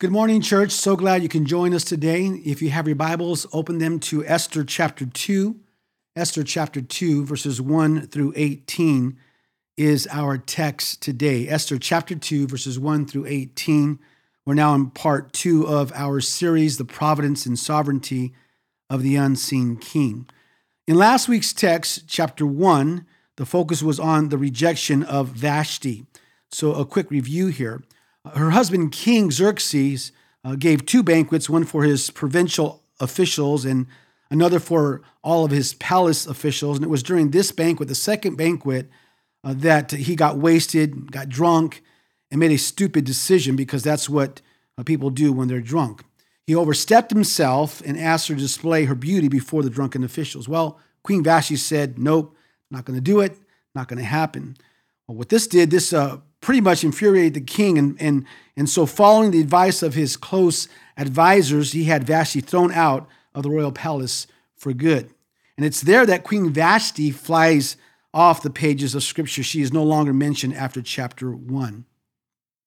Good morning, church. So glad you can join us today. If you have your Bibles, open them to Esther chapter 2. Esther chapter 2, verses 1 through 18 is our text today. Esther chapter 2, verses 1 through 18. We're now in part two of our series, The Providence and Sovereignty of the Unseen King. In last week's text, chapter 1, the focus was on the rejection of Vashti. So, a quick review here. Her husband, King Xerxes, uh, gave two banquets, one for his provincial officials and another for all of his palace officials. And it was during this banquet, the second banquet, uh, that he got wasted, got drunk, and made a stupid decision because that's what uh, people do when they're drunk. He overstepped himself and asked her to display her beauty before the drunken officials. Well, Queen Vashti said, Nope, not going to do it, not going to happen. Well, what this did, this uh, pretty much infuriated the king. And, and, and so, following the advice of his close advisors, he had Vashti thrown out of the royal palace for good. And it's there that Queen Vashti flies off the pages of scripture. She is no longer mentioned after chapter one.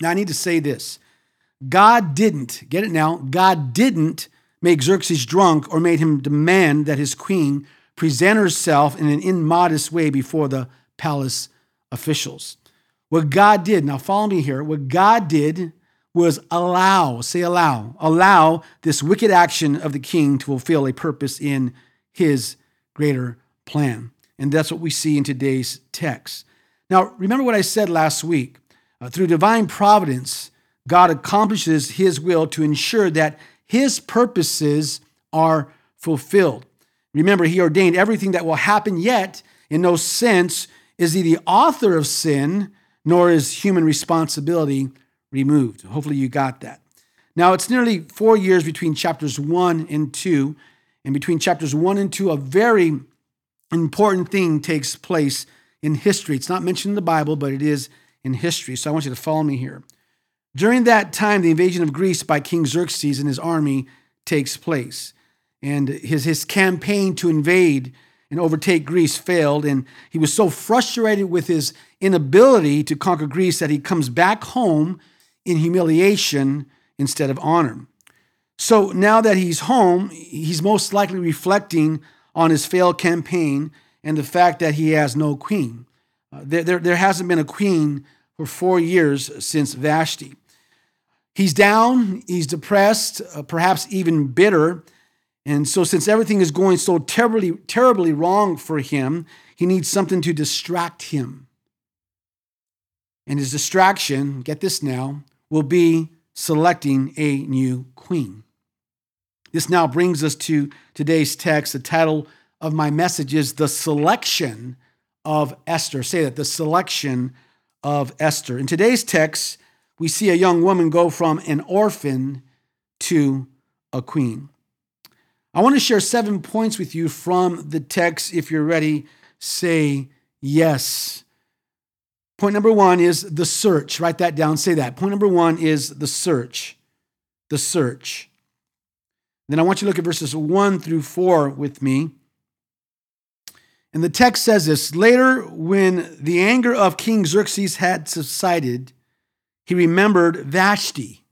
Now, I need to say this God didn't, get it now, God didn't make Xerxes drunk or made him demand that his queen present herself in an immodest way before the palace officials. What God did, now follow me here, what God did was allow, say allow, allow this wicked action of the king to fulfill a purpose in his greater plan. And that's what we see in today's text. Now, remember what I said last week. Uh, through divine providence, God accomplishes his will to ensure that his purposes are fulfilled. Remember, he ordained everything that will happen, yet, in no sense, is he the author of sin nor is human responsibility removed. Hopefully, you got that. Now, it's nearly four years between chapters one and two. And between chapters one and two, a very important thing takes place in history. It's not mentioned in the Bible, but it is in history. So I want you to follow me here. During that time, the invasion of Greece by King Xerxes and his army takes place. And his, his campaign to invade and overtake Greece failed. And he was so frustrated with his inability to conquer Greece that he comes back home in humiliation instead of honor. So now that he's home, he's most likely reflecting on his failed campaign and the fact that he has no queen. Uh, there, there, there hasn't been a queen for four years since Vashti. He's down, he's depressed, uh, perhaps even bitter. And so, since everything is going so terribly, terribly wrong for him, he needs something to distract him. And his distraction, get this now, will be selecting a new queen. This now brings us to today's text. The title of my message is The Selection of Esther. Say that, the selection of Esther. In today's text, we see a young woman go from an orphan to a queen. I want to share seven points with you from the text. If you're ready, say yes. Point number one is the search. Write that down. Say that. Point number one is the search. The search. Then I want you to look at verses one through four with me. And the text says this Later, when the anger of King Xerxes had subsided, he remembered Vashti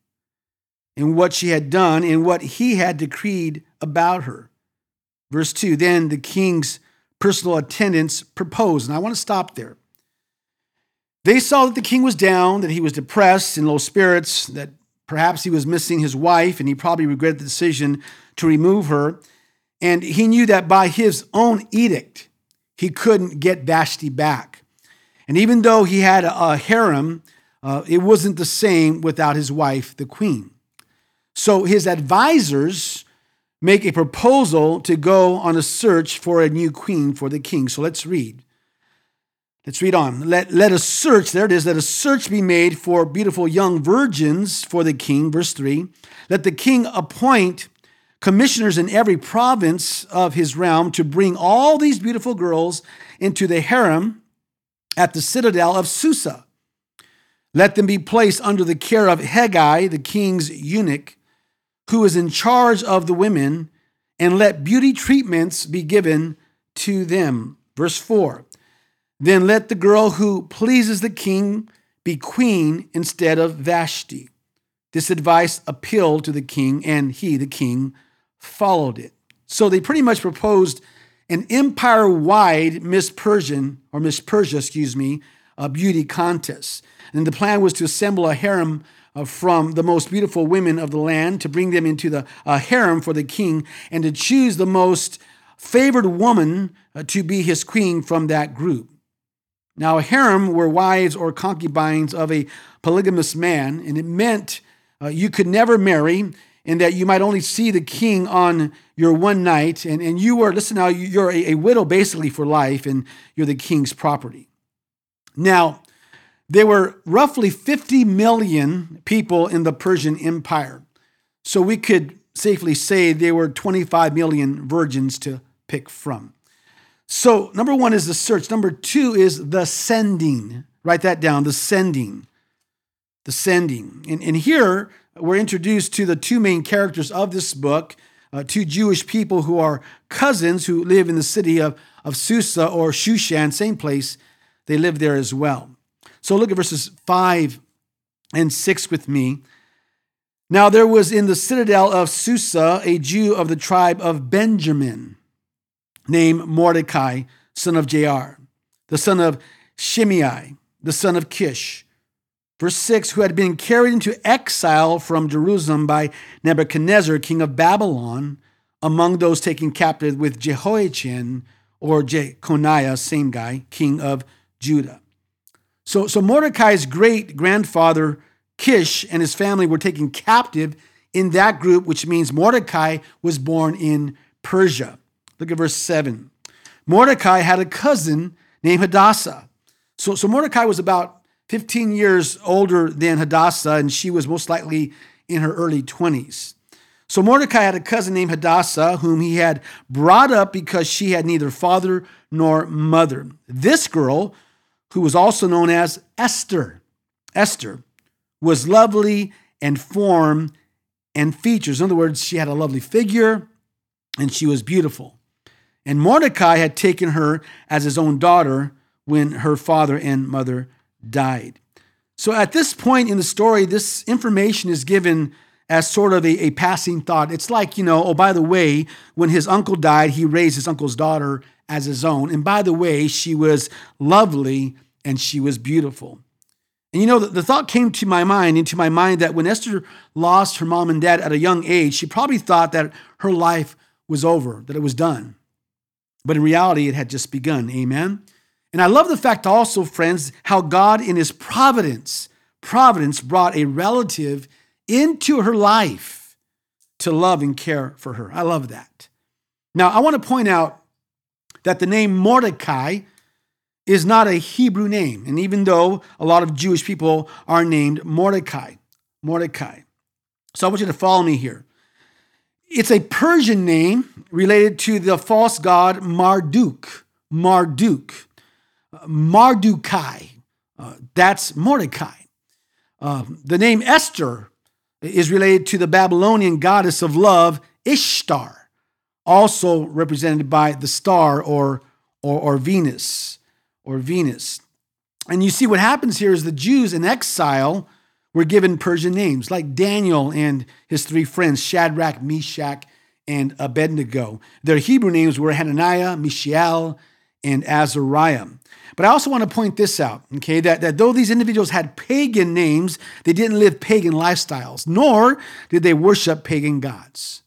and what she had done and what he had decreed about her. Verse 2 Then the king's personal attendants proposed, and I want to stop there. They saw that the king was down, that he was depressed and low spirits, that perhaps he was missing his wife, and he probably regretted the decision to remove her. And he knew that by his own edict, he couldn't get Vashti back. And even though he had a harem, uh, it wasn't the same without his wife, the queen. So his advisors make a proposal to go on a search for a new queen for the king. So let's read. Let's read on. Let, let a search, there it is, let a search be made for beautiful young virgins for the king. Verse 3. Let the king appoint commissioners in every province of his realm to bring all these beautiful girls into the harem at the citadel of Susa. Let them be placed under the care of Hegai, the king's eunuch, who is in charge of the women, and let beauty treatments be given to them. Verse 4 Then let the girl who pleases the king be queen instead of Vashti. This advice appealed to the king, and he, the king, followed it. So they pretty much proposed an empire wide Miss Persian, or Miss Persia, excuse me, a beauty contest. And the plan was to assemble a harem uh, from the most beautiful women of the land, to bring them into the harem for the king, and to choose the most favored woman uh, to be his queen from that group. Now, a harem were wives or concubines of a polygamous man, and it meant uh, you could never marry, and that you might only see the king on your one night. And, and you were, listen now, you're a, a widow basically for life, and you're the king's property. Now, there were roughly 50 million people in the Persian Empire. So we could safely say there were 25 million virgins to pick from. So, number one is the search. Number two is the sending. Write that down the sending. The sending. And, and here we're introduced to the two main characters of this book uh, two Jewish people who are cousins who live in the city of, of Susa or Shushan, same place. They live there as well. So look at verses 5 and 6 with me. Now there was in the citadel of Susa a Jew of the tribe of Benjamin named Mordecai, son of Jair, the son of Shimei, the son of Kish. Verse 6 Who had been carried into exile from Jerusalem by Nebuchadnezzar, king of Babylon, among those taken captive with Jehoiachin or Jeconiah, same guy, king of Judah. So, so Mordecai's great grandfather, Kish, and his family were taken captive in that group, which means Mordecai was born in Persia. Look at verse 7. Mordecai had a cousin named Hadassah. So, so Mordecai was about 15 years older than Hadassah, and she was most likely in her early 20s. So Mordecai had a cousin named Hadassah, whom he had brought up because she had neither father nor mother. This girl, who was also known as Esther, Esther, was lovely and form and features. In other words, she had a lovely figure and she was beautiful. And Mordecai had taken her as his own daughter when her father and mother died. So at this point in the story, this information is given as sort of a, a, passing thought. It's like, you know, oh, by the way, when his uncle died, he raised his uncle's daughter as his own. And by the way, she was lovely and she was beautiful. And you know, the, the thought came to my mind, into my mind, that when Esther lost her mom and dad at a young age, she probably thought that her life was over, that it was done. But in reality, it had just begun. Amen. And I love the fact also, friends, how God in his providence, providence brought a relative into her life to love and care for her. I love that. Now, I want to point out that the name Mordecai is not a Hebrew name. And even though a lot of Jewish people are named Mordecai, Mordecai. So I want you to follow me here. It's a Persian name related to the false god Marduk. Marduk. Mardukai. Uh, that's Mordecai. Uh, the name Esther is related to the Babylonian goddess of love, Ishtar, also represented by the star or, or, or Venus, or Venus. And you see what happens here is the Jews in exile were given Persian names, like Daniel and his three friends, Shadrach, Meshach, and Abednego. Their Hebrew names were Hananiah, Mishael, and Azariah. But I also want to point this out, okay, that, that though these individuals had pagan names, they didn't live pagan lifestyles, nor did they worship pagan gods.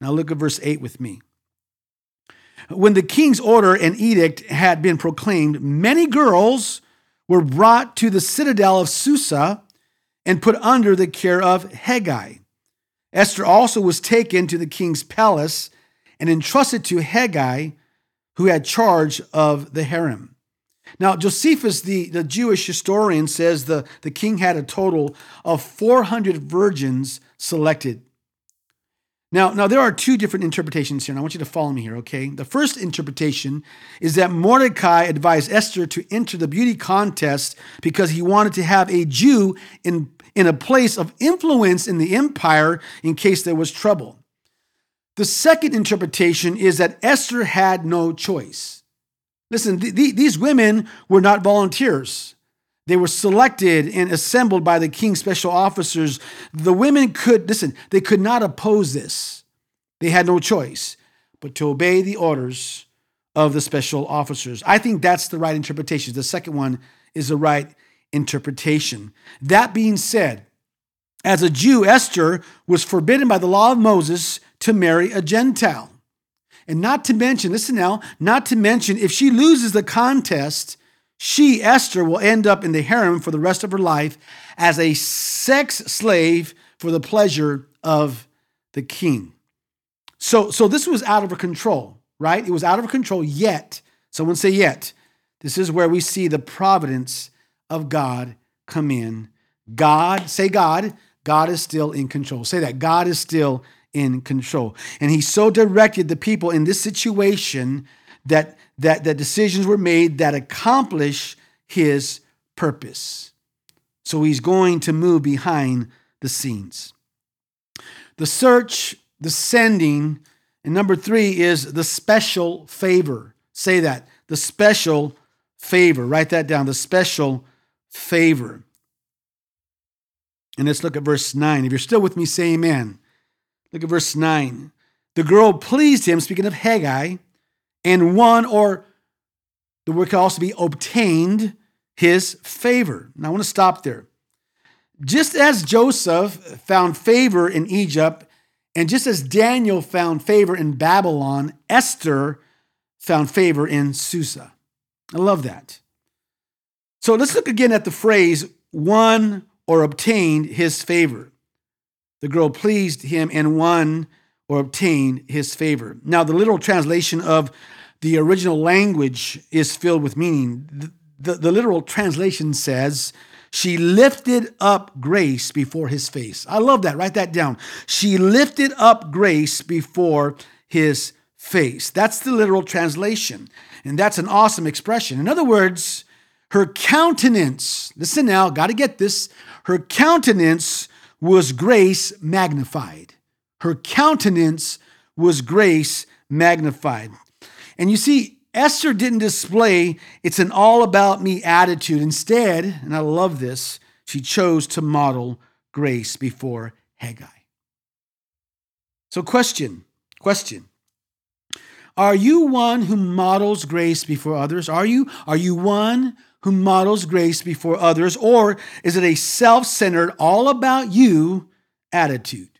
Now look at verse 8 with me. When the king's order and edict had been proclaimed, many girls were brought to the citadel of Susa and put under the care of Haggai. Esther also was taken to the king's palace and entrusted to Haggai, who had charge of the harem. Now, Josephus, the, the Jewish historian, says the, the king had a total of 400 virgins selected. Now, now, there are two different interpretations here, and I want you to follow me here, okay? The first interpretation is that Mordecai advised Esther to enter the beauty contest because he wanted to have a Jew in, in a place of influence in the empire in case there was trouble. The second interpretation is that Esther had no choice. Listen, th- th- these women were not volunteers. They were selected and assembled by the king's special officers, the women could, listen, they could not oppose this. They had no choice but to obey the orders of the special officers. I think that's the right interpretation. The second one is the right interpretation. That being said, as a Jew, Esther was forbidden by the law of Moses to marry a Gentile. And not to mention, listen now, not to mention, if she loses the contest, she, Esther, will end up in the harem for the rest of her life as a sex slave for the pleasure of the king. So, so this was out of her control, right? It was out of her control, yet, someone say, yet. This is where we see the providence of God come in. God, say God, God is still in control. Say that. God is still in control. And he so directed the people in this situation that that, the decisions were made that accomplish his purpose. So he's going to move behind the scenes. The search, the sending, and number three is the special favor. Say that. The special favor. Write that down. The special favor. And let's look at verse 9. If you're still with me, say amen. Look at verse 9. The girl pleased him, speaking of Haggai, and won, or the word could also be obtained, his favor. Now I want to stop there. Just as Joseph found favor in Egypt, and just as Daniel found favor in Babylon, Esther found favor in Susa. I love that. So let's look again at the phrase won or obtained his favor. The girl pleased him and won or obtained his favor. Now, the literal translation of the original language is filled with meaning. The, the, the, literal translation says, She lifted up grace before his face. I love that. Write that down. She lifted up grace before his face. That's the literal translation. And that's an awesome expression. In other words, her countenance, listen now, got to get this. Her countenance was grace magnified. Her countenance was grace magnified. And you see, Esther didn't display it's an all about me attitude. Instead, and I love this, she chose to model grace before Haggai. So, question, question. Are you one who models grace before others? Are you? Are you one who models grace before others? Or is it a self centered, all about you attitude?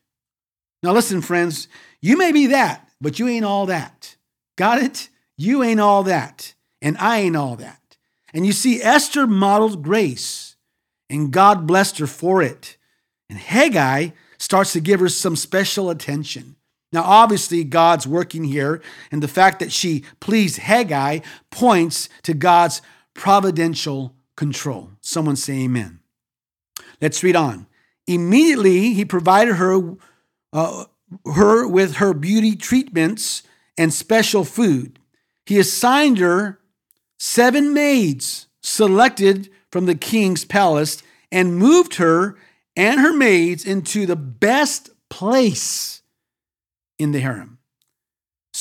Now, listen, friends, you may be that, but you ain't all that. Got it? You ain't all that, and I ain't all that. And you see, Esther modeled grace, and God blessed her for it. And Haggai starts to give her some special attention. Now, obviously, God's working here, and the fact that she pleased Haggai points to God's providential control. Someone say amen. Let's read on. Immediately, he provided her, uh, her with her beauty treatments and special food. He assigned her seven maids selected from the king's palace and moved her and her maids into the best place in the harem.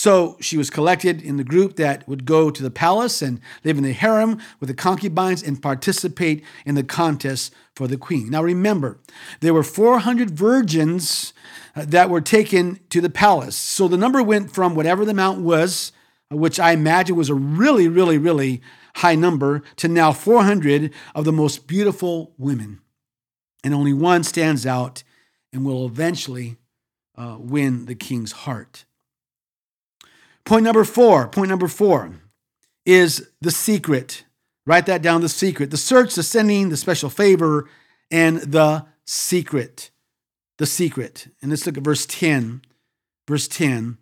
So she was collected in the group that would go to the palace and live in the harem with the concubines and participate in the contest for the queen. Now remember, there were 400 virgins uh, that were taken to the palace. So the number went from whatever the amount was, uh, which I imagine was a really, really, really high number, to now 400 of the most beautiful women. And only one stands out and will eventually uh, win the king's heart. Point number four, point number four is the secret. Write that down the secret. The search, the sending, the special favor, and the secret the secret. And let's look at verse 10. Verse 10.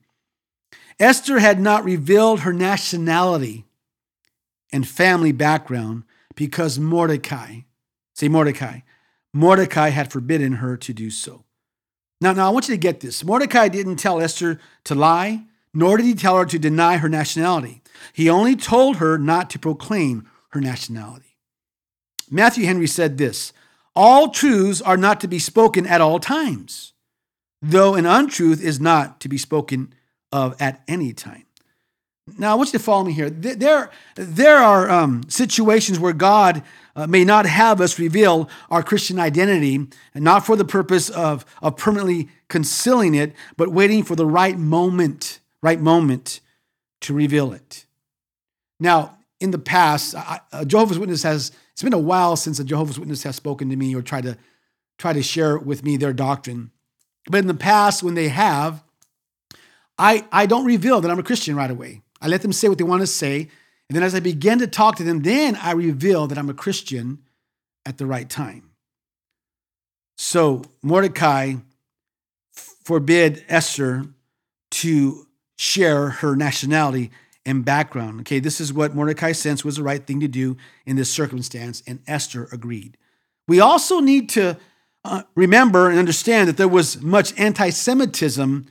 Esther had not revealed her nationality and family background because Mordecai, say Mordecai, Mordecai had forbidden her to do so. Now, now I want you to get this. Mordecai didn't tell Esther to lie, nor did he tell her to deny her nationality. He only told her not to proclaim her nationality. Matthew Henry said this all truths are not to be spoken at all times, though an untruth is not to be spoken of at any time. Now, I want you to follow me here. There, there are um, situations where God uh, may not have us reveal our Christian identity, and not for the purpose of, of permanently concealing it, but waiting for the right moment, right moment to reveal it. Now, in the past, a Jehovah's Witness has, it's been a while since a Jehovah's Witness has spoken to me or tried to, try to share with me their doctrine. But in the past, when they have, I, I don't reveal that I'm a Christian right away. I let them say what they want to say. And then as I begin to talk to them, then I reveal that I'm a Christian at the right time. So Mordecai forbid Esther to share her nationality and background. Okay, this is what Mordecai sensed was the right thing to do in this circumstance, and Esther agreed. We also need to uh, remember and understand that there was much anti Semitism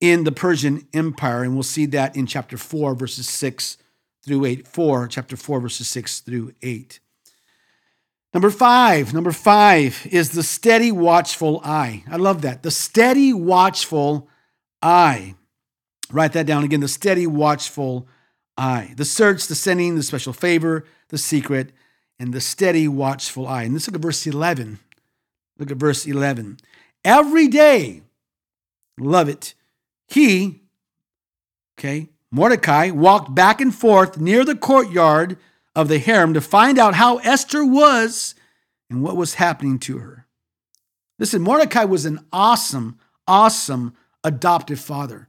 in the Persian Empire, and we'll see that in chapter 4, verses 6 through 8. 4, chapter 4, verses 6 through 8. Number five, number five is the steady, watchful eye. I love that. The steady, watchful eye. Write that down again. The steady, watchful eye. The search, the sending, the special favor, the secret, and the steady, watchful eye. And let's look at verse 11. Look at verse 11. Every day, love it, he, okay, Mordecai, walked back and forth near the courtyard of the harem to find out how Esther was and what was happening to her. Listen, Mordecai was an awesome, awesome adoptive father.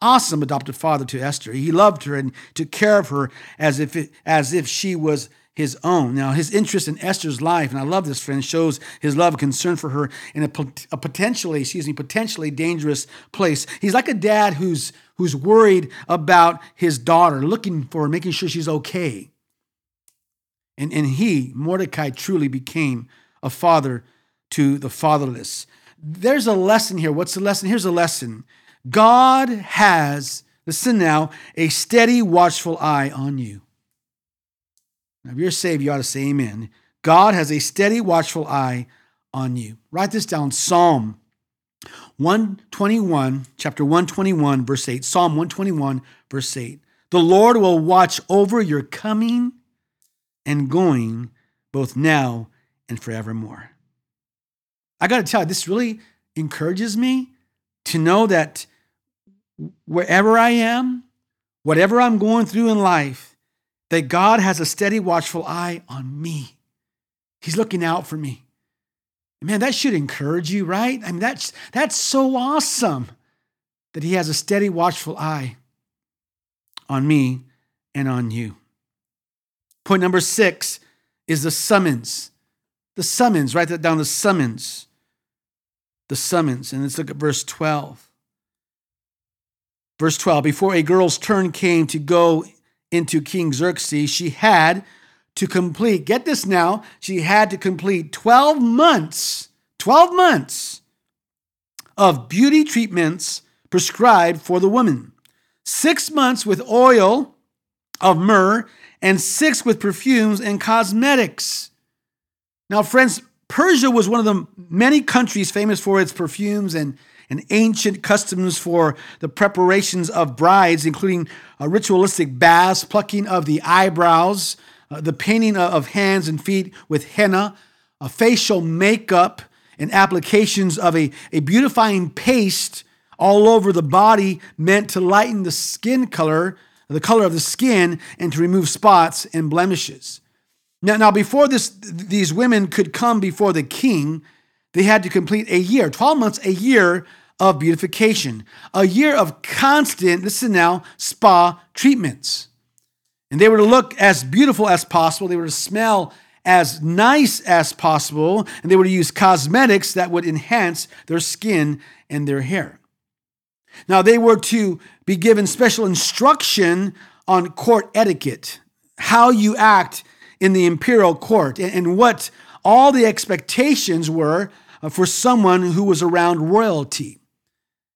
Awesome adoptive father to Esther. He loved her and took care of her as if, it, as if she was his own. Now, his interest in Esther's life, and I love this friend, shows his love and concern for her in a, a, potentially, excuse me, potentially dangerous place. He's like a dad who's who's worried about his daughter, looking for her, making sure she's okay. And, and he, Mordecai, truly became a father to the fatherless. There's a lesson here. What's the lesson? Here's a lesson. God has, listen now, a steady, watchful eye on you. Now, if you're saved, you ought to say amen. God has a steady, watchful eye on you. Write this down Psalm 121, chapter 121, verse 8. Psalm 121, verse 8. The Lord will watch over your coming and going both now and forevermore. I got to tell you, this really encourages me to know that wherever I am, whatever I'm going through in life, that God has a steady, watchful eye on me. He's looking out for me. Man, that should encourage you, right? I mean, that's, that's so awesome that He has a steady, watchful eye on me and on you. Point number six is the summons. The summons, write that down the summons. The summons. And let's look at verse 12. Verse 12 Before a girl's turn came to go into King Xerxes, she had to complete, get this now, she had to complete 12 months, 12 months of beauty treatments prescribed for the woman. Six months with oil of myrrh and six with perfumes and cosmetics. Now, friends, Persia was one of the many countries famous for its perfumes and and ancient customs for the preparations of brides, including ritualistic baths, plucking of the eyebrows, uh, the painting of hands and feet with henna, a facial makeup, and applications of a, a beautifying paste all over the body meant to lighten the skin color, the color of the skin, and to remove spots and blemishes. Now, now before this, these women could come before the king, they had to complete a year, 12 months, a year of beautification, a year of constant, listen now, spa treatments. And they were to look as beautiful as possible, they were to smell as nice as possible, and they were to use cosmetics that would enhance their skin and their hair. Now, they were to be given special instruction on court etiquette, how you act in the imperial court, and what all the expectations were uh, for someone who was around royalty.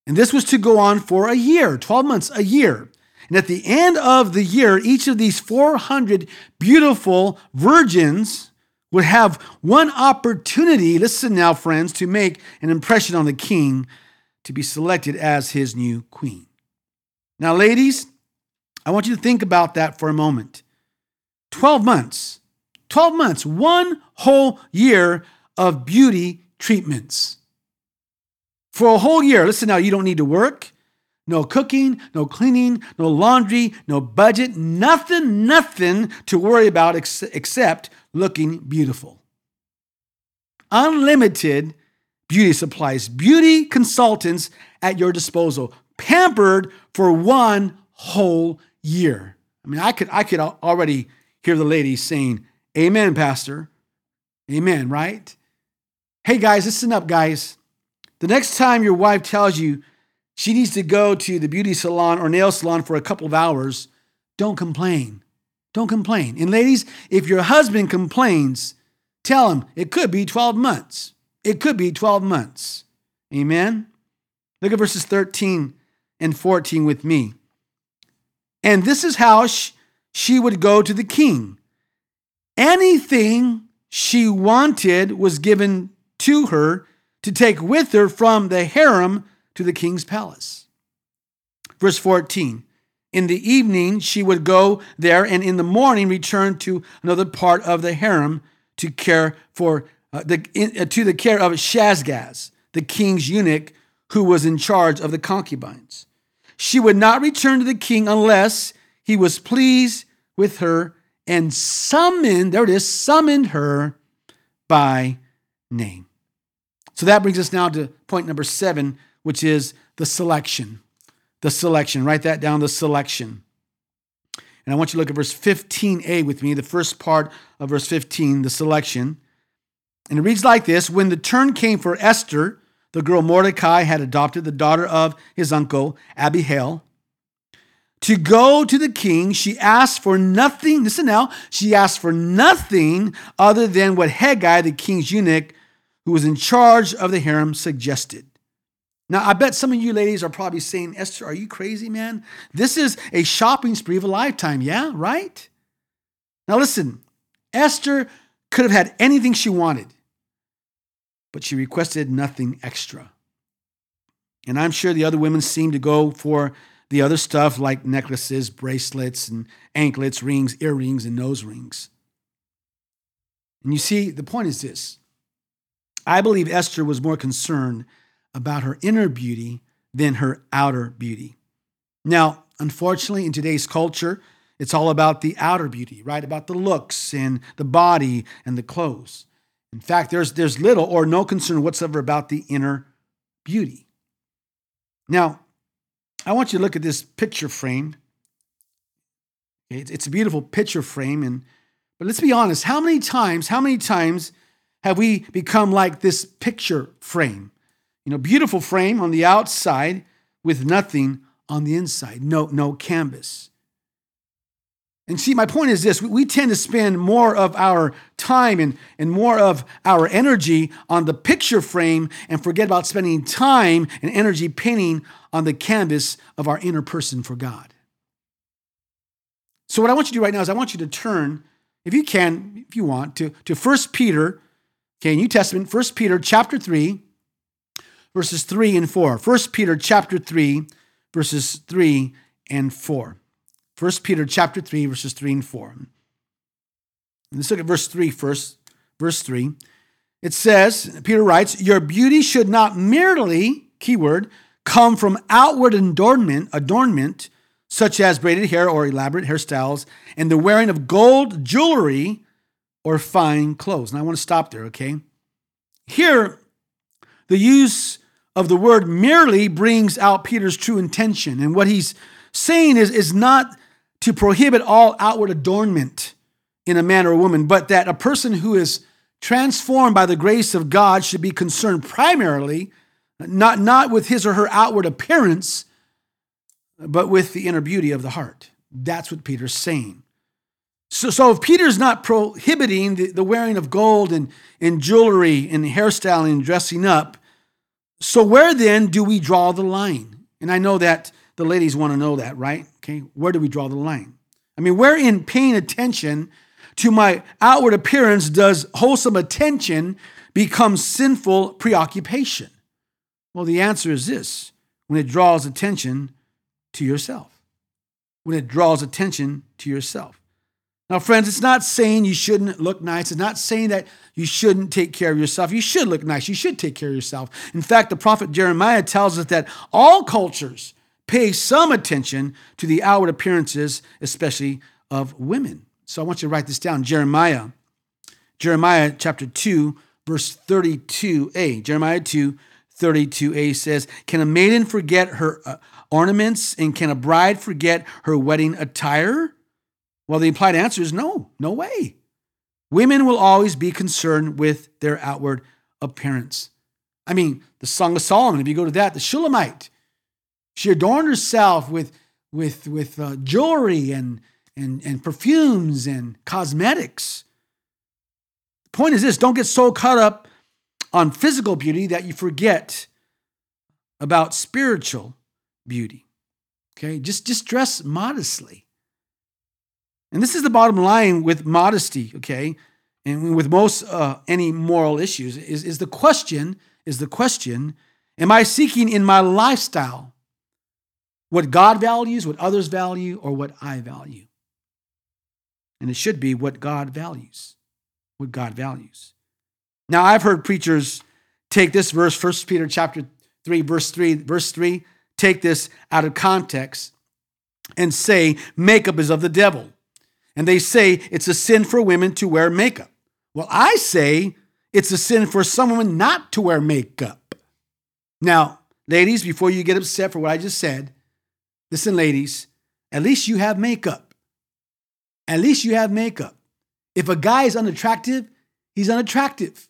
And this was to go on for a year, 12 months, a year. And at the end of the year, each of these 400 beautiful virgins would have one opportunity, listen now, friends, to make an impression on the king to be selected as his new queen. Now, ladies, I want you to think about that for a moment. 12 months, 12 months, one whole year of beauty treatments. For a whole year, listen now, you don't need to work, no cooking, no cleaning, no laundry, no budget, nothing, nothing to worry about ex- except looking beautiful. Unlimited beauty supplies, beauty consultants at your disposal, pampered for one whole year. I mean, I could I could already hear the ladies saying, "Amen, pastor." Amen, right? Hey guys, listen up, guys. The next time your wife tells you she needs to go to the beauty salon or nail salon for a couple of hours, don't complain. Don't complain. And ladies, if your husband complains, tell him it could be 12 months. It could be 12 months. Amen. Look at verses 13 and 14 with me. And this is how she would go to the king. Anything she wanted was given to her to take with her from the harem to the king's palace. Verse 14 In the evening she would go there, and in the morning return to another part of the harem to care for uh, the, in, uh, to the care of Shaashgaz, the king's eunuch who was in charge of the concubines. She would not return to the king unless he was pleased with her and summoned, there it is, summoned her by name. So that brings us now to point number seven, which is the selection. The selection. Write that down, the selection. And I want you to look at verse 15a with me, the first part of verse 15, the selection. And it reads like this When the turn came for Esther, the girl Mordecai had adopted, the daughter of his uncle, Abihail, to go to the king, she asked for nothing. Listen now, she asked for nothing other than what Hegai, the king's eunuch, who was in charge of the harem, suggested. Now, I bet some of you ladies are probably saying, Esther, are you crazy, man? This is a shopping spree of a lifetime. Yeah, right? Now, listen, Esther could have had anything she wanted, but she requested nothing extra. And I'm sure the other women seemed to go for the other stuff like necklaces, bracelets, and anklets, rings, earrings, and nose rings. And you see, the point is this I believe Esther was more concerned about her inner beauty than her outer beauty. Now, unfortunately, in today's culture, it's all about the outer beauty, right? About the looks and the body and the clothes. In fact, there's, there's little or no concern whatsoever about the inner beauty. Now, I want you to look at this picture frame. It's, it's a beautiful picture frame, and but let's be honest, how many times, how many times have we become like this picture frame? You know, beautiful frame on the outside with nothing on the inside. No, no canvas. And see, my point is this we tend to spend more of our time and, and more of our energy on the picture frame and forget about spending time and energy painting on the canvas of our inner person for God. So, what I want you to do right now is I want you to turn, if you can, if you want, to, to 1 Peter, okay, New Testament, 1 Peter chapter 3, verses 3 and 4. 1 Peter chapter 3, verses 3 and 4. 1 Peter chapter 3, verses 3 and 4. And let's look at verse 3 first. Verse 3. It says, Peter writes, Your beauty should not merely, keyword, come from outward adornment, adornment, such as braided hair or elaborate hairstyles, and the wearing of gold jewelry or fine clothes. And I want to stop there, okay? Here, the use of the word merely brings out Peter's true intention. And what he's saying is, is not to prohibit all outward adornment in a man or a woman, but that a person who is transformed by the grace of God should be concerned primarily not, not with his or her outward appearance, but with the inner beauty of the heart. That's what Peter's saying. So, so if Peter's not prohibiting the, the wearing of gold and, and jewelry and hairstyling and dressing up, so, where then do we draw the line? And I know that the ladies want to know that, right? Okay, where do we draw the line? I mean, where in paying attention to my outward appearance does wholesome attention become sinful preoccupation? Well, the answer is this when it draws attention to yourself. when it draws attention to yourself. Now, friends, it's not saying you shouldn't look nice. It's not saying that you shouldn't take care of yourself. You should look nice. You should take care of yourself. In fact, the prophet Jeremiah tells us that all cultures pay some attention to the outward appearances, especially of women. So I want you to write this down. Jeremiah, Jeremiah chapter 2, verse 32a. Jeremiah 2, 32a says, Can a maiden forget her uh, ornaments and can a bride forget her wedding attire? Well, the implied answer is no, no way. Women will always be concerned with their outward appearance. I mean, the Song of Solomon, if you go to that, the Shulamite, she adorned herself with, with, with uh, jewelry and, and, and perfumes and cosmetics. The point is this don't get so caught up on physical beauty that you forget about spiritual beauty. Okay, just, just dress modestly. And this is the bottom line with modesty, okay, and with most uh, any moral issues is, is the question is the question: Am I seeking in my lifestyle what God values, what others value, or what I value? And it should be what God values, what God values. Now I've heard preachers take this verse, 1 Peter chapter 3, verse 3, verse 3, take this out of context and say makeup is of the devil and they say it's a sin for women to wear makeup. Well, I say it's a sin for some women not to wear makeup. Now, ladies, before you get upset for what I just said, listen, ladies, at least you have makeup. At least you have makeup. If a guy is unattractive, he's unattractive.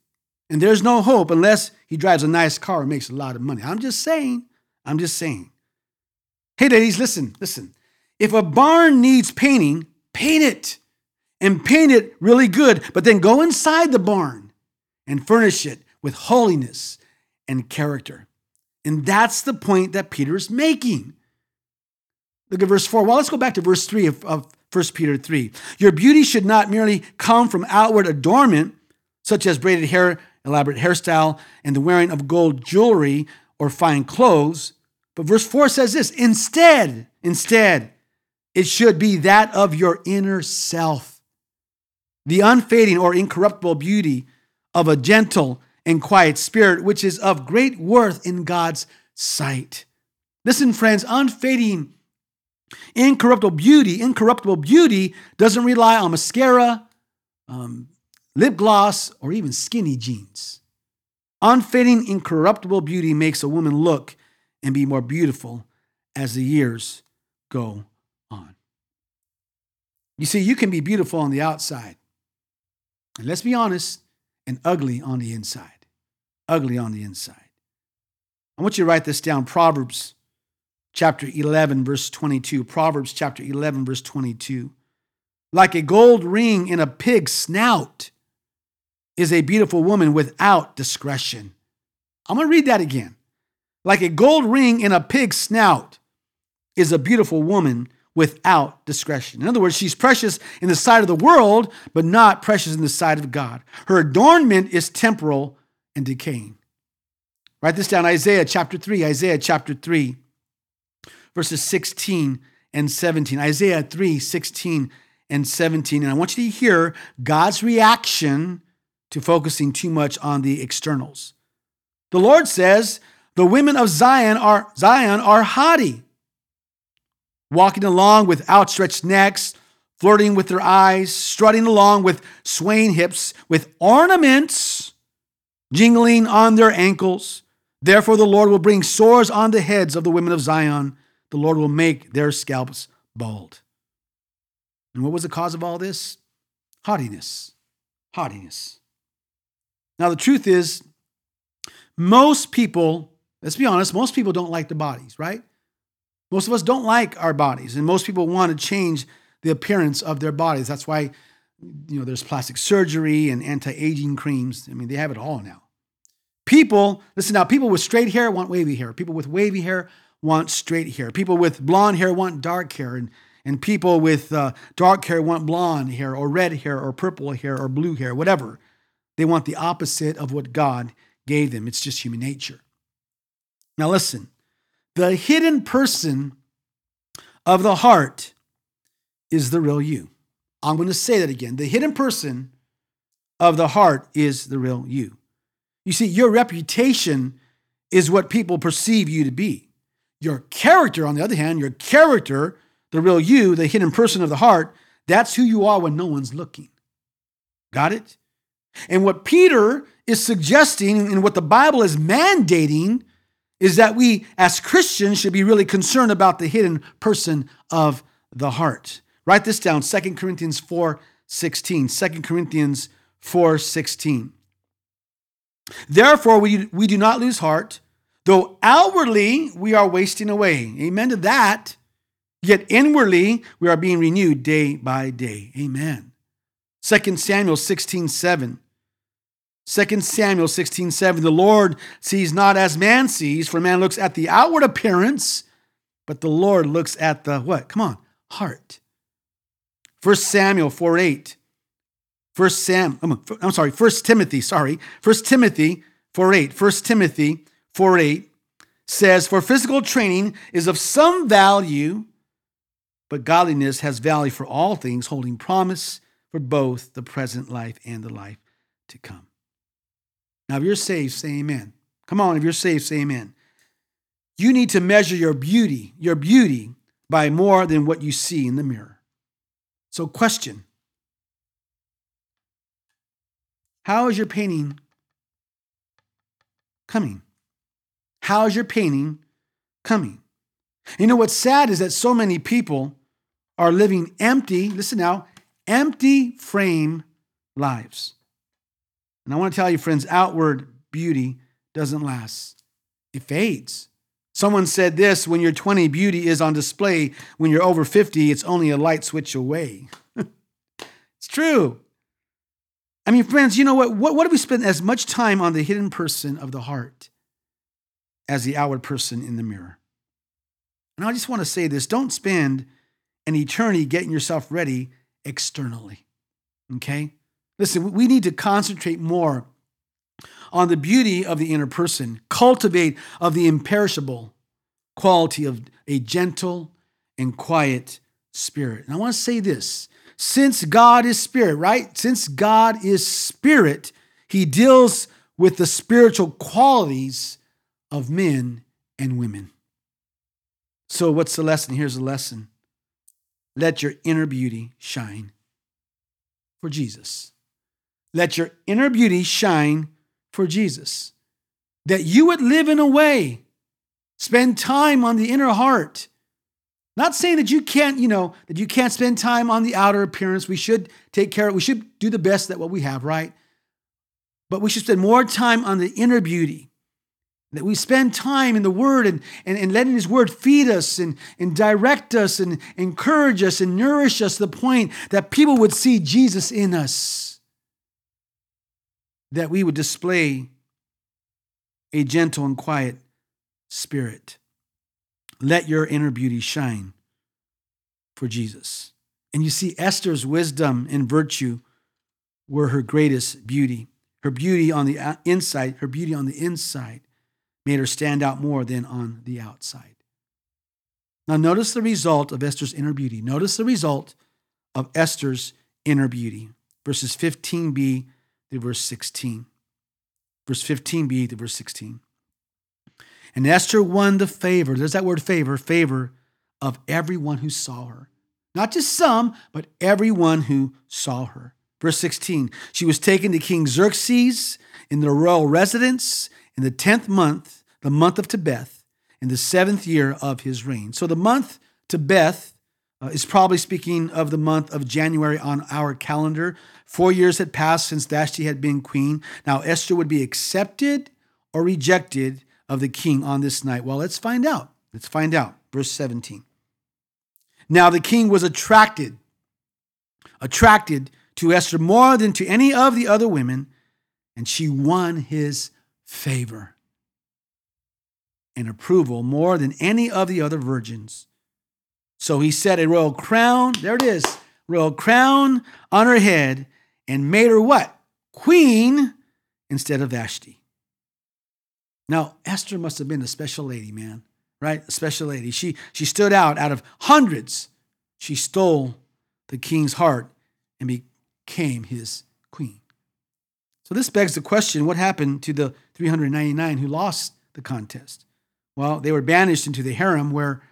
And there's no hope unless he drives a nice car and makes a lot of money. I'm just saying. I'm just saying. Hey, ladies, listen, listen. If a barn needs painting, paint it and paint it really good, but then go inside the barn and furnish it with holiness and character. And that's the point that Peter is making. Look at verse 4. Well, let's go back to verse 3 of, of 1 Peter 3. Your beauty should not merely come from outward adornment, such as braided hair, elaborate hairstyle, and the wearing of gold jewelry or fine clothes. But verse 4 says this instead, instead, it should be that of your inner self. The unfading or incorruptible beauty of a gentle and quiet spirit, which is of great worth in God's sight. Listen, friends, unfading, incorruptible beauty, incorruptible beauty doesn't rely on mascara, um, lip gloss, or even skinny jeans. Unfading, incorruptible beauty makes a woman look and be more beautiful as the years go you see, you can be beautiful on the outside, and let's be honest, and ugly on the inside. Ugly on the inside. I want you to write this down Proverbs chapter 11, verse 22. Proverbs chapter 11, verse 22. Like a gold ring in a pig's snout is a beautiful woman without discretion. I'm going to read that again. Like a gold ring in a pig's snout is a beautiful woman without discretion. In other words, she's precious in the sight of the world, but not precious in the sight of God. Her adornment is temporal and decaying. Write this down Isaiah chapter 3, Isaiah chapter 3, verses 16 and 17. Isaiah 3, 16 and 17. And I want you to hear God's reaction to focusing too much on the externals. The Lord says, The women of Zion are Zion are haughty walking along with outstretched necks, flirting with their eyes, strutting along with swaying hips, with ornaments jingling on their ankles. Therefore, the Lord will bring sores on the heads of the women of Zion. The Lord will make their scalps bald. And what was the cause of all this? Haughtiness. Haughtiness. Now, the truth is, most people, let's be honest, most people don't like their bodies, right? Most of us don't like our bodies, and most people want to change the appearance of their bodies. That's why, you know, there's plastic surgery and anti-aging creams. I mean, they have it all now. People, listen now, people with straight hair want wavy hair. People with wavy hair want straight hair. People with blonde hair want dark hair. And, and people with uh, dark hair want blonde hair or red hair or purple hair or blue hair, whatever. They want the opposite of what God gave them. It's just human nature. Now, listen, the hidden person of the heart is the real you. I'm going to say that again. The hidden person of the heart is the real you. You see, your reputation is what people perceive you to be. Your character, on the other hand, your character, the real you, the hidden person of the heart, that's who you are when no one's looking. Got it? And what Peter is suggesting and what the Bible is mandating is that we as Christians should be really concerned about the hidden person of the heart. Write this down 2 Corinthians 4 16. 2 Corinthians 4 16. Therefore, we, we do not lose heart, though outwardly we are wasting away. Amen to that. Yet inwardly we are being renewed day by day. Amen. 2 Samuel 16 7. 2 Samuel 16 7. The Lord sees not as man sees, for man looks at the outward appearance, but the Lord looks at the what? Come on, heart. 1 Samuel 4 8. 1 Sam, um, I'm sorry, 1 Timothy, sorry. 1 Timothy 4 8. 1 Timothy 4 8 says, For physical training is of some value, but godliness has value for all things, holding promise for both the present life and the life to come. Now, if you're saved, say amen. Come on, if you're saved, say amen. You need to measure your beauty, your beauty, by more than what you see in the mirror. So, question How is your painting coming? How is your painting coming? You know what's sad is that so many people are living empty, listen now, empty frame lives. And I want to tell you, friends, outward beauty doesn't last, it fades. Someone said this when you're 20, beauty is on display. When you're over 50, it's only a light switch away. it's true. I mean, friends, you know what? what? What if we spend as much time on the hidden person of the heart as the outward person in the mirror? And I just want to say this don't spend an eternity getting yourself ready externally. Okay? Listen, we need to concentrate more on the beauty of the inner person, cultivate of the imperishable quality of a gentle and quiet spirit. And I want to say this since God is spirit, right? Since God is spirit, he deals with the spiritual qualities of men and women. So, what's the lesson? Here's the lesson let your inner beauty shine for Jesus. Let your inner beauty shine for Jesus. That you would live in a way, spend time on the inner heart not saying that you can't, you know, that you can't spend time on the outer appearance. We should take care of, we should do the best that what we have, right? But we should spend more time on the inner beauty. That we spend time in the Word and, and, and letting His Word feed us and, and direct us and encourage us and nourish us to the point that people would see Jesus in us. That we would display a gentle and quiet spirit. Let your inner beauty shine for Jesus. And you see, Esther's wisdom and virtue were her greatest beauty. Her beauty on the uh, inside, her beauty on the inside made her stand out more than on the outside. Now, notice the result of Esther's inner beauty. Notice the result of Esther's inner beauty. Verses 15b to verse 16. Verse 15b to verse 16. And Esther won the favor, there's that word favor, favor of everyone who saw her. Not just some, but everyone who saw her. Verse 16 She was taken to King Xerxes in the royal residence in the 10th month, the month of Tebeth, in the seventh year of his reign. So the month Tebeth uh, is probably speaking of the month of January on our calendar. Four years had passed since Vashti had been queen. Now Esther would be accepted or rejected of the king on this night? Well, let's find out. Let's find out. Verse 17. Now the king was attracted, attracted to Esther more than to any of the other women, and she won his favor and approval more than any of the other virgins. So he set a royal crown, there it is, royal crown on her head and made her what? Queen instead of Vashti. Now, Esther must have been a special lady, man, right? A special lady. She, she stood out out of hundreds. She stole the king's heart and became his queen. So this begs the question what happened to the 399 who lost the contest? Well, they were banished into the harem where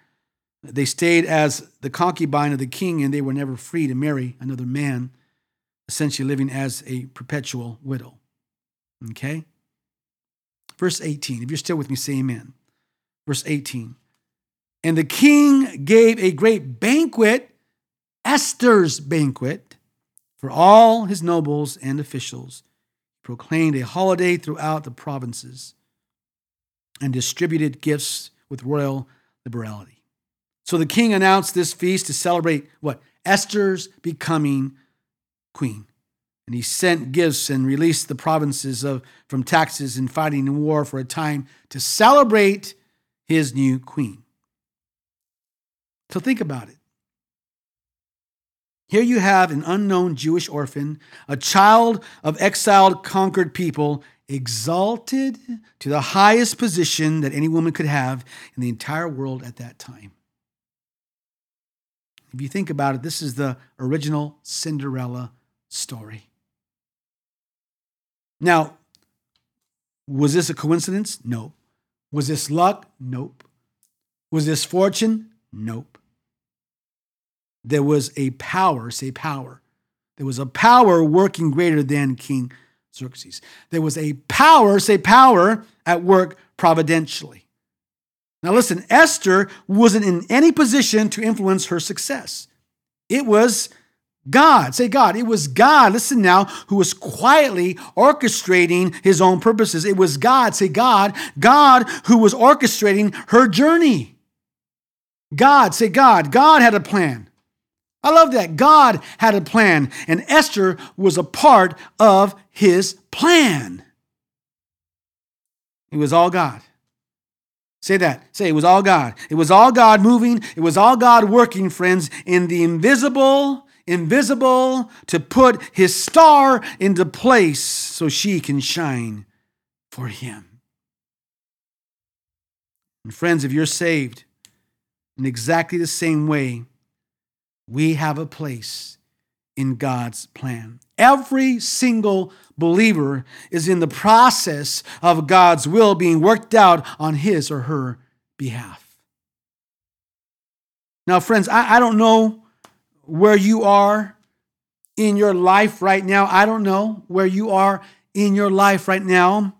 they stayed as the concubine of the king and they were never free to marry another man, essentially living as a perpetual widow. Okay? Verse 18. If you're still with me, say amen. Verse 18. And the king gave a great banquet, Esther's banquet, for all his nobles and officials, proclaimed a holiday throughout the provinces, and distributed gifts with royal liberality. So the king announced this feast to celebrate what? Esther's becoming queen. And he sent gifts and released the provinces of, from taxes and fighting and war for a time to celebrate his new queen. So think about it. Here you have an unknown Jewish orphan, a child of exiled, conquered people, exalted to the highest position that any woman could have in the entire world at that time. If you think about it, this is the original Cinderella story. Now, was this a coincidence? No. Was this luck? Nope. Was this fortune? Nope there was a power, say power. There was a power working greater than King Xerxes. There was a power, say power, at work providentially. Now listen, Esther wasn't in any position to influence her success. It was God, say God. It was God, listen now, who was quietly orchestrating his own purposes. It was God, say God, God who was orchestrating her journey. God, say God. God had a plan. I love that. God had a plan, and Esther was a part of his plan. It was all God. Say that. Say it was all God. It was all God moving. It was all God working, friends, in the invisible, invisible, to put his star into place so she can shine for him. And friends, if you're saved in exactly the same way, we have a place in God's plan. Every single believer is in the process of God's will being worked out on his or her behalf. Now, friends, I, I don't know where you are in your life right now. I don't know where you are in your life right now,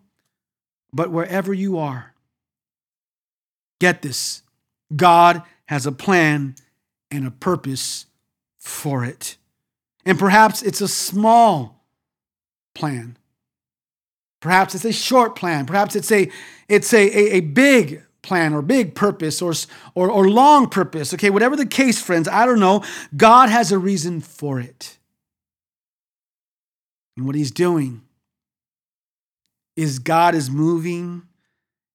but wherever you are, get this God has a plan and a purpose for it. And perhaps it's a small plan. Perhaps it's a short plan. Perhaps it's a it's a, a, a big plan or big purpose or, or, or long purpose. Okay, whatever the case, friends, I don't know. God has a reason for it. And what he's doing is God is moving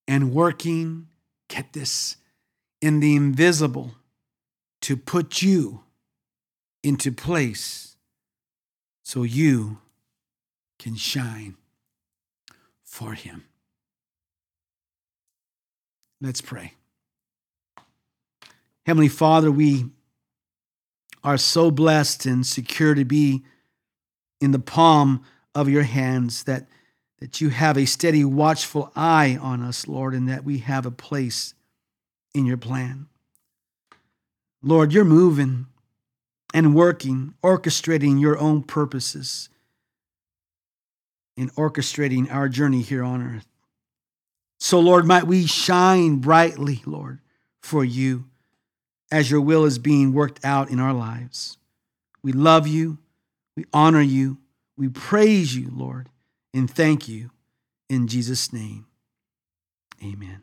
and working, get this, in the invisible to put you into place so you can shine for Him. Let's pray. Heavenly Father, we are so blessed and secure to be in the palm of your hands that, that you have a steady, watchful eye on us, Lord, and that we have a place in your plan. Lord, you're moving and working, orchestrating your own purposes in orchestrating our journey here on earth. So, Lord, might we shine brightly, Lord, for you as your will is being worked out in our lives. We love you, we honor you, we praise you, Lord, and thank you in Jesus' name. Amen.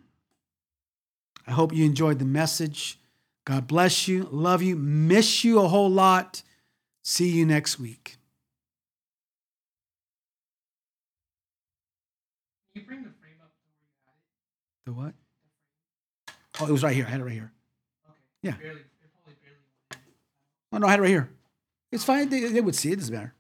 I hope you enjoyed the message. God bless you. Love you. Miss you a whole lot. See you next week. Can you bring the frame up to where you had it? The what? Oh, it was right here. I had it right here. Okay. Yeah. Barely, barely. Oh, no, I had it right here. It's fine. They, they would see it. It doesn't matter.